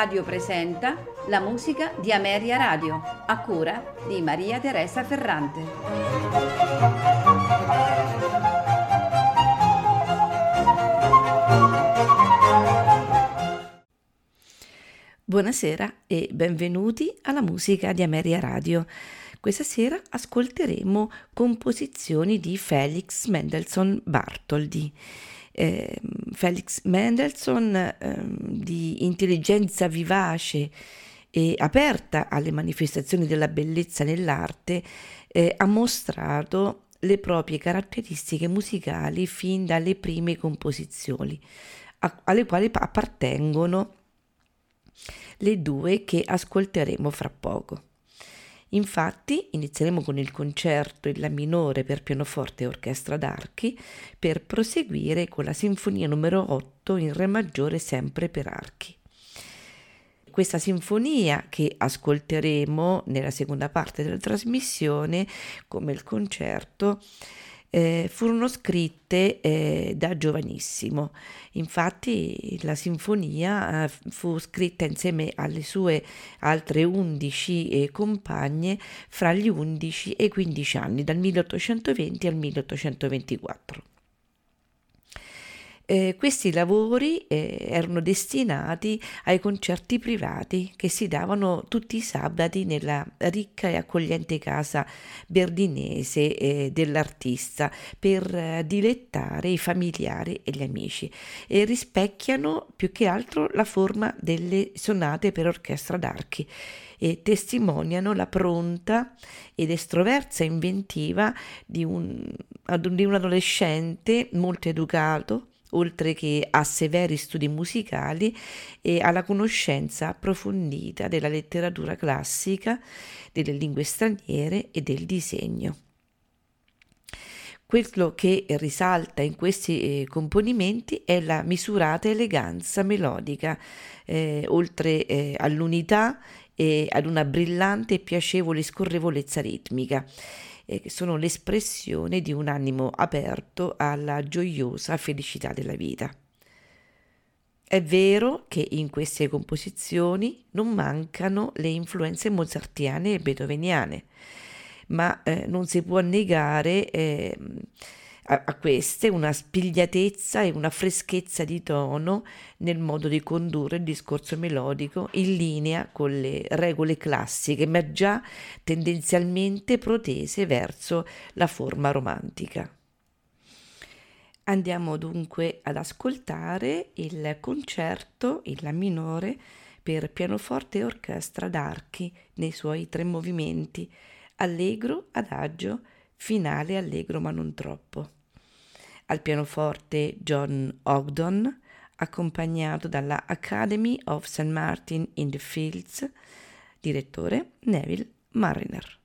Radio presenta la musica di Ameria Radio, a cura di Maria Teresa Ferrante. Buonasera e benvenuti alla musica di Ameria Radio. Questa sera ascolteremo composizioni di Felix Mendelssohn Bartholdy eh, Felix Mendelssohn eh, di intelligenza vivace e aperta alle manifestazioni della bellezza nell'arte, eh, ha mostrato le proprie caratteristiche musicali fin dalle prime composizioni, a, alle quali appartengono le due che ascolteremo fra poco. Infatti inizieremo con il concerto in La minore per pianoforte e orchestra d'archi per proseguire con la sinfonia numero 8 in Re maggiore sempre per archi. Questa sinfonia che ascolteremo nella seconda parte della trasmissione come il concerto eh, furono scritte eh, da giovanissimo. Infatti la sinfonia eh, fu scritta insieme alle sue altre 11 eh, compagne fra gli 11 e i 15 anni, dal 1820 al 1824. Eh, questi lavori eh, erano destinati ai concerti privati che si davano tutti i sabati nella ricca e accogliente casa berdinese eh, dell'artista per eh, dilettare i familiari e gli amici. E rispecchiano più che altro la forma delle sonate per orchestra d'archi e testimoniano la pronta ed estroversa inventiva di un, di un adolescente molto educato, oltre che a severi studi musicali e alla conoscenza approfondita della letteratura classica, delle lingue straniere e del disegno. Quello che risalta in questi eh, componimenti è la misurata eleganza melodica, eh, oltre eh, all'unità e ad una brillante e piacevole scorrevolezza ritmica eh, sono l'espressione di un animo aperto alla gioiosa felicità della vita. È vero che in queste composizioni non mancano le influenze mozartiane e beethoveniane, ma eh, non si può negare eh, a, a queste una spigliatezza e una freschezza di tono nel modo di condurre il discorso melodico in linea con le regole classiche, ma già tendenzialmente protese verso la forma romantica. Andiamo dunque ad ascoltare il concerto in La minore per pianoforte e orchestra d'archi nei suoi tre movimenti, allegro, adagio, finale allegro ma non troppo al pianoforte John Ogdon, accompagnato dalla Academy of St. Martin in the Fields, direttore Neville Mariner.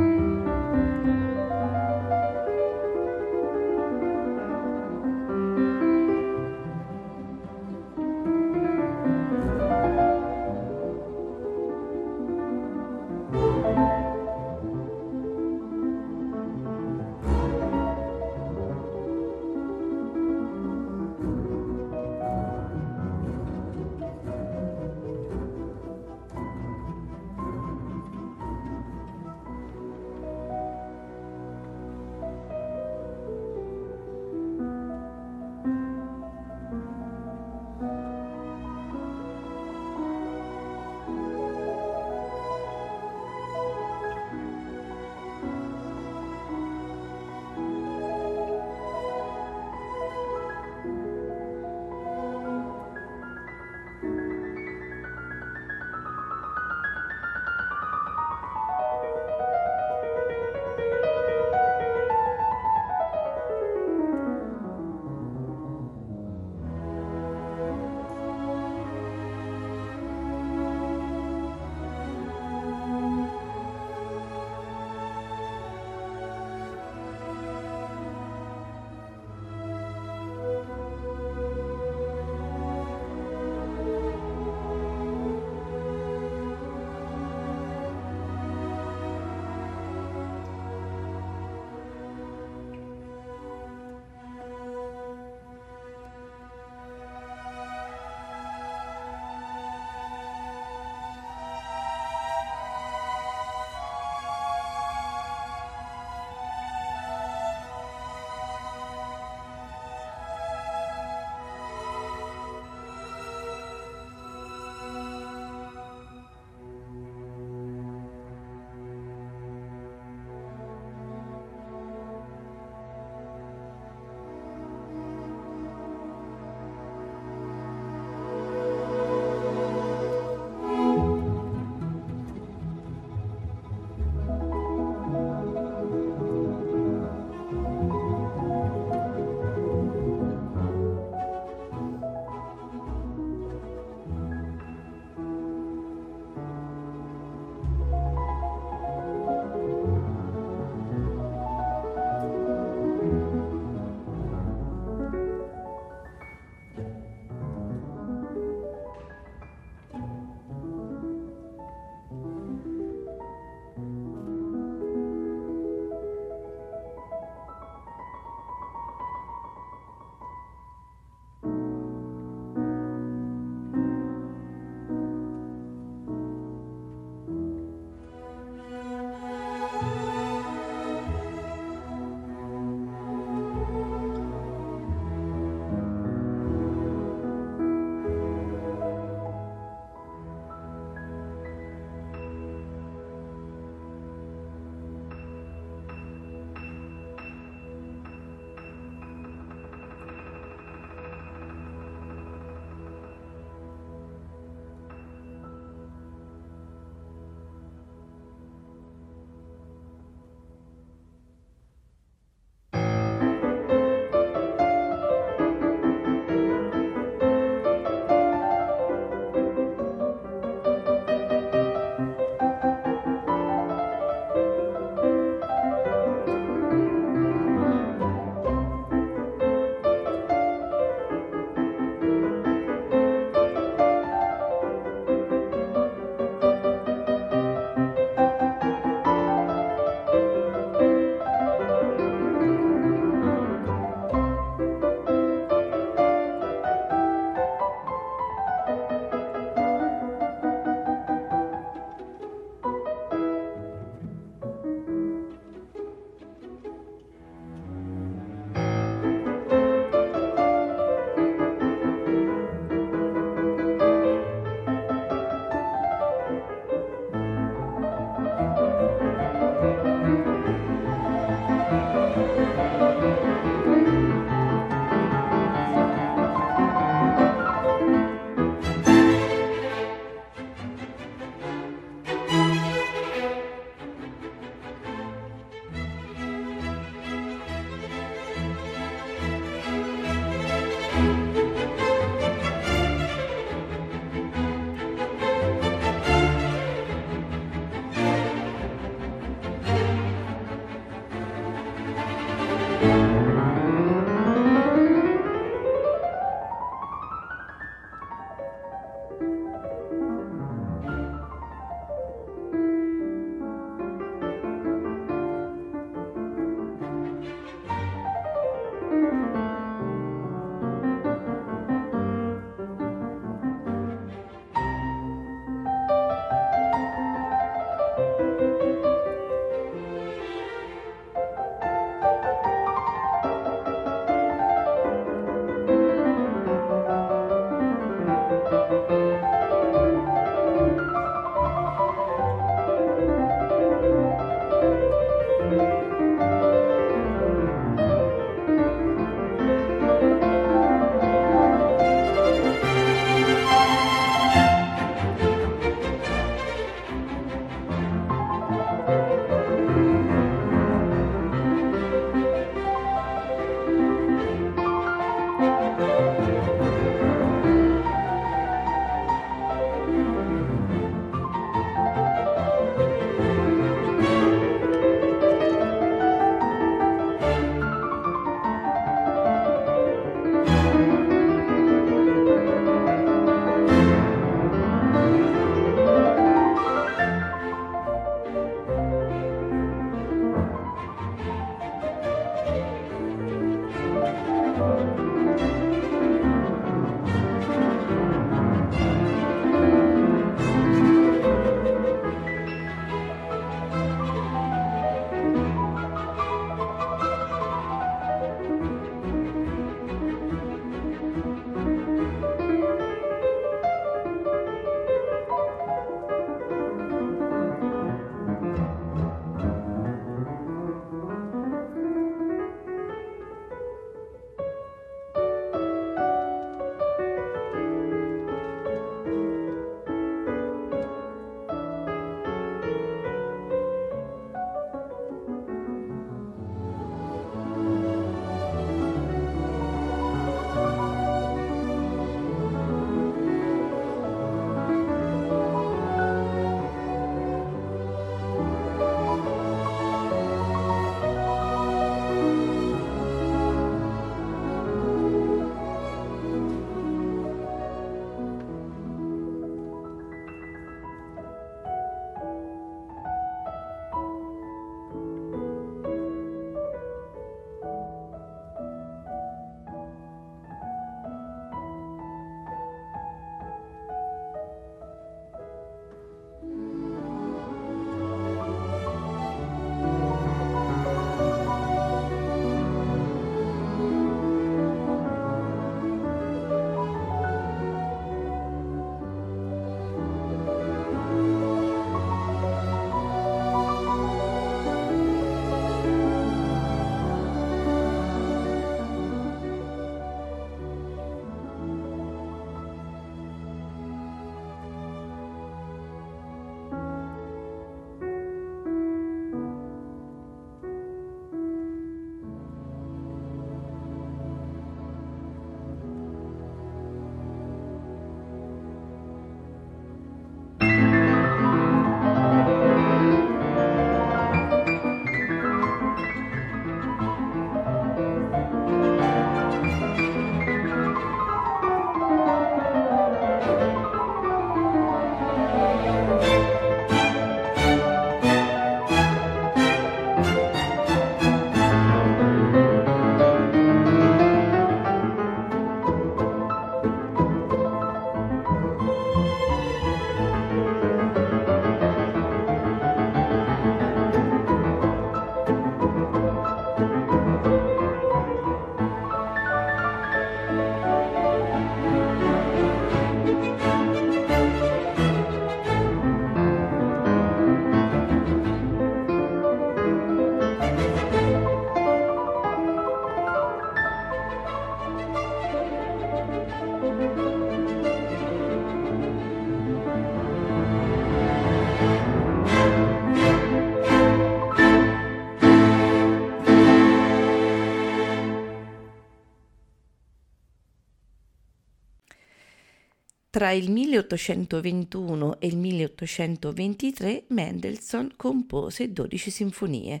Tra il 1821 e il 1823 Mendelssohn compose 12 sinfonie,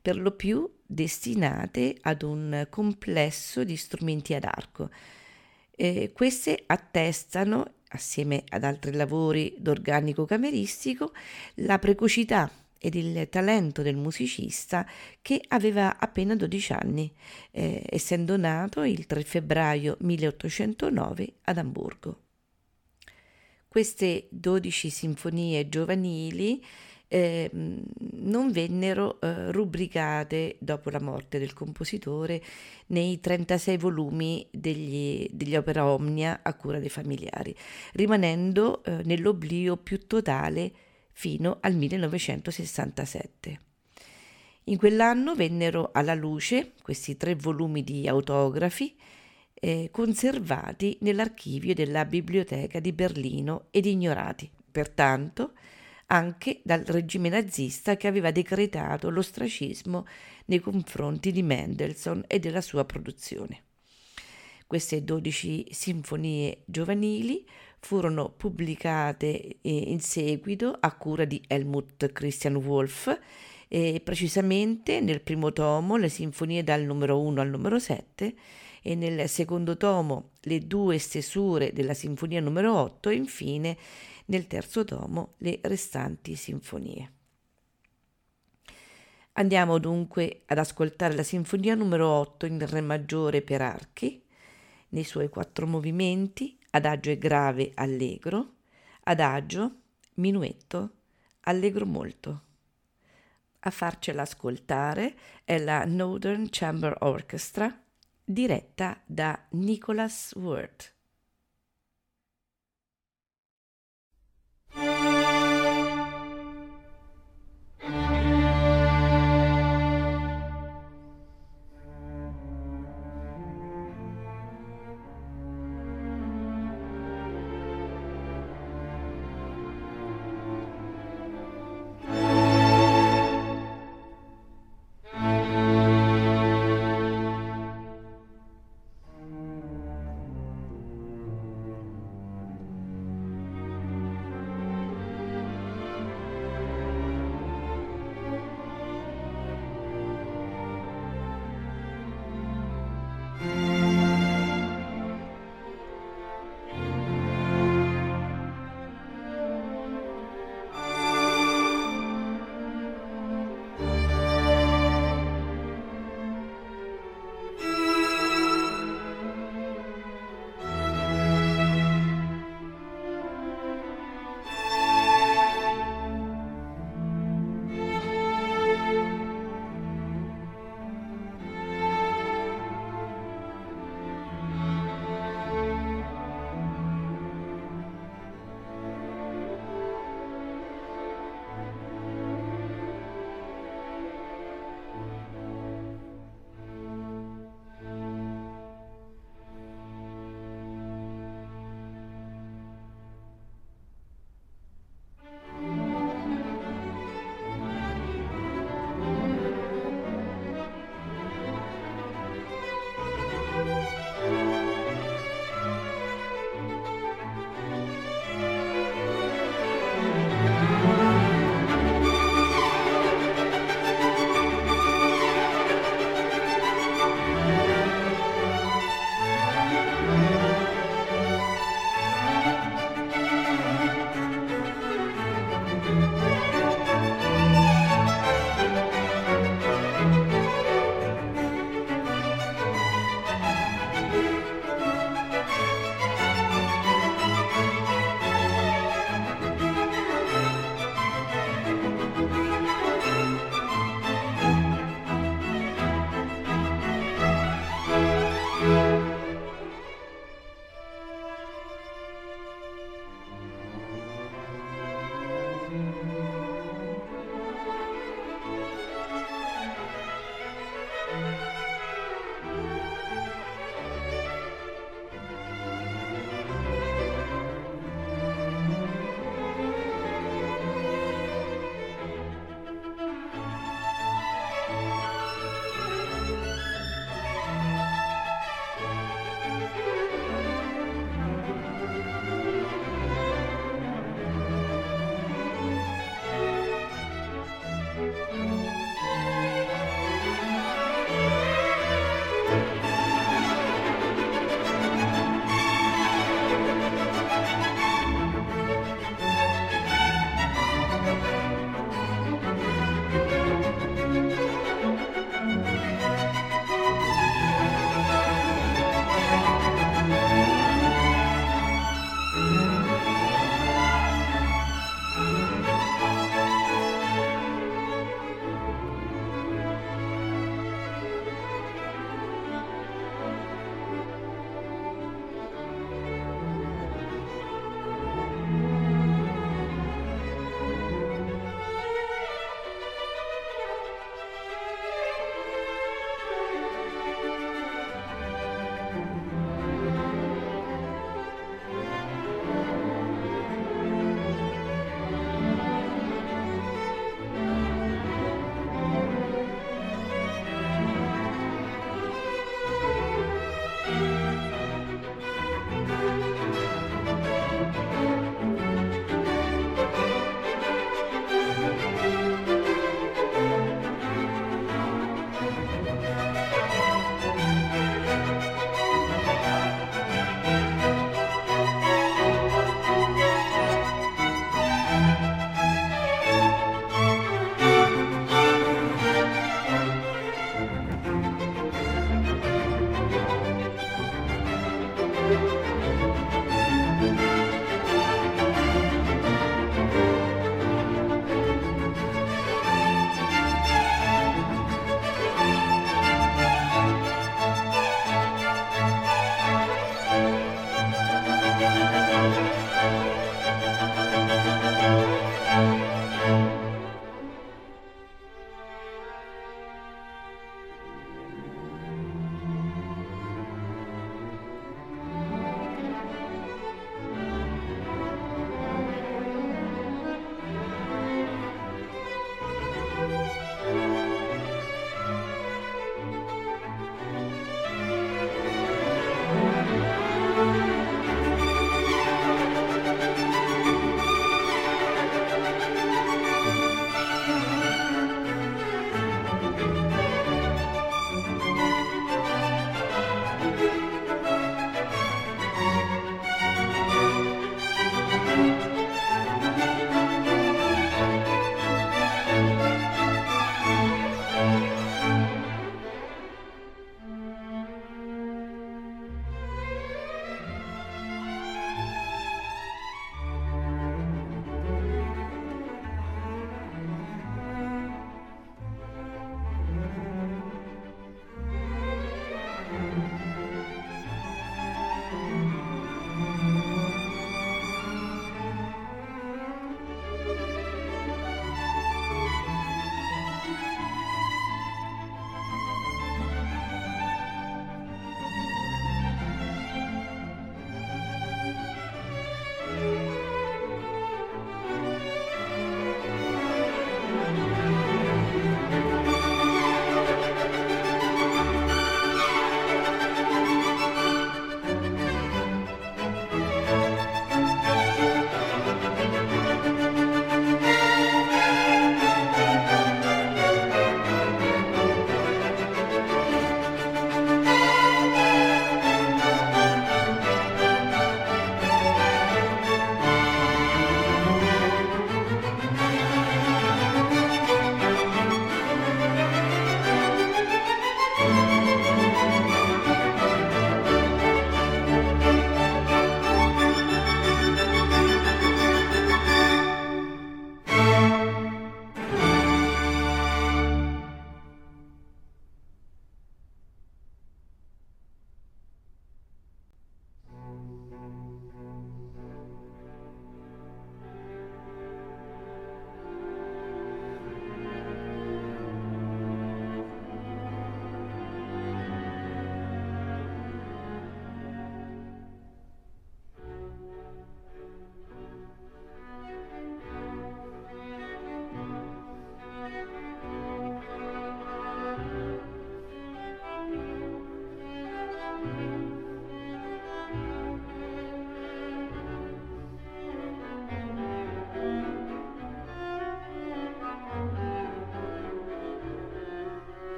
per lo più destinate ad un complesso di strumenti ad arco. Eh, queste attestano, assieme ad altri lavori d'organico cameristico, la precocità ed il talento del musicista che aveva appena 12 anni, eh, essendo nato il 3 febbraio 1809 ad Amburgo. Queste 12 sinfonie giovanili eh, non vennero eh, rubricate dopo la morte del compositore nei 36 volumi degli, degli opera omnia a cura dei familiari, rimanendo eh, nell'oblio più totale fino al 1967. In quell'anno vennero alla luce questi tre volumi di autografi eh, conservati nell'archivio della Biblioteca di Berlino ed ignorati, pertanto, anche dal regime nazista che aveva decretato l'ostracismo nei confronti di Mendelssohn e della sua produzione. Queste dodici sinfonie giovanili furono pubblicate eh, in seguito a cura di Helmut Christian Wolff e precisamente nel primo tomo le sinfonie dal numero 1 al numero 7 e nel secondo tomo le due stesure della sinfonia numero 8 e infine nel terzo tomo le restanti sinfonie. Andiamo dunque ad ascoltare la sinfonia numero 8 in Re maggiore per archi, nei suoi quattro movimenti, adagio e grave allegro, adagio, minuetto, allegro molto. A farcela ascoltare è la Northern Chamber Orchestra diretta da Nicholas Word.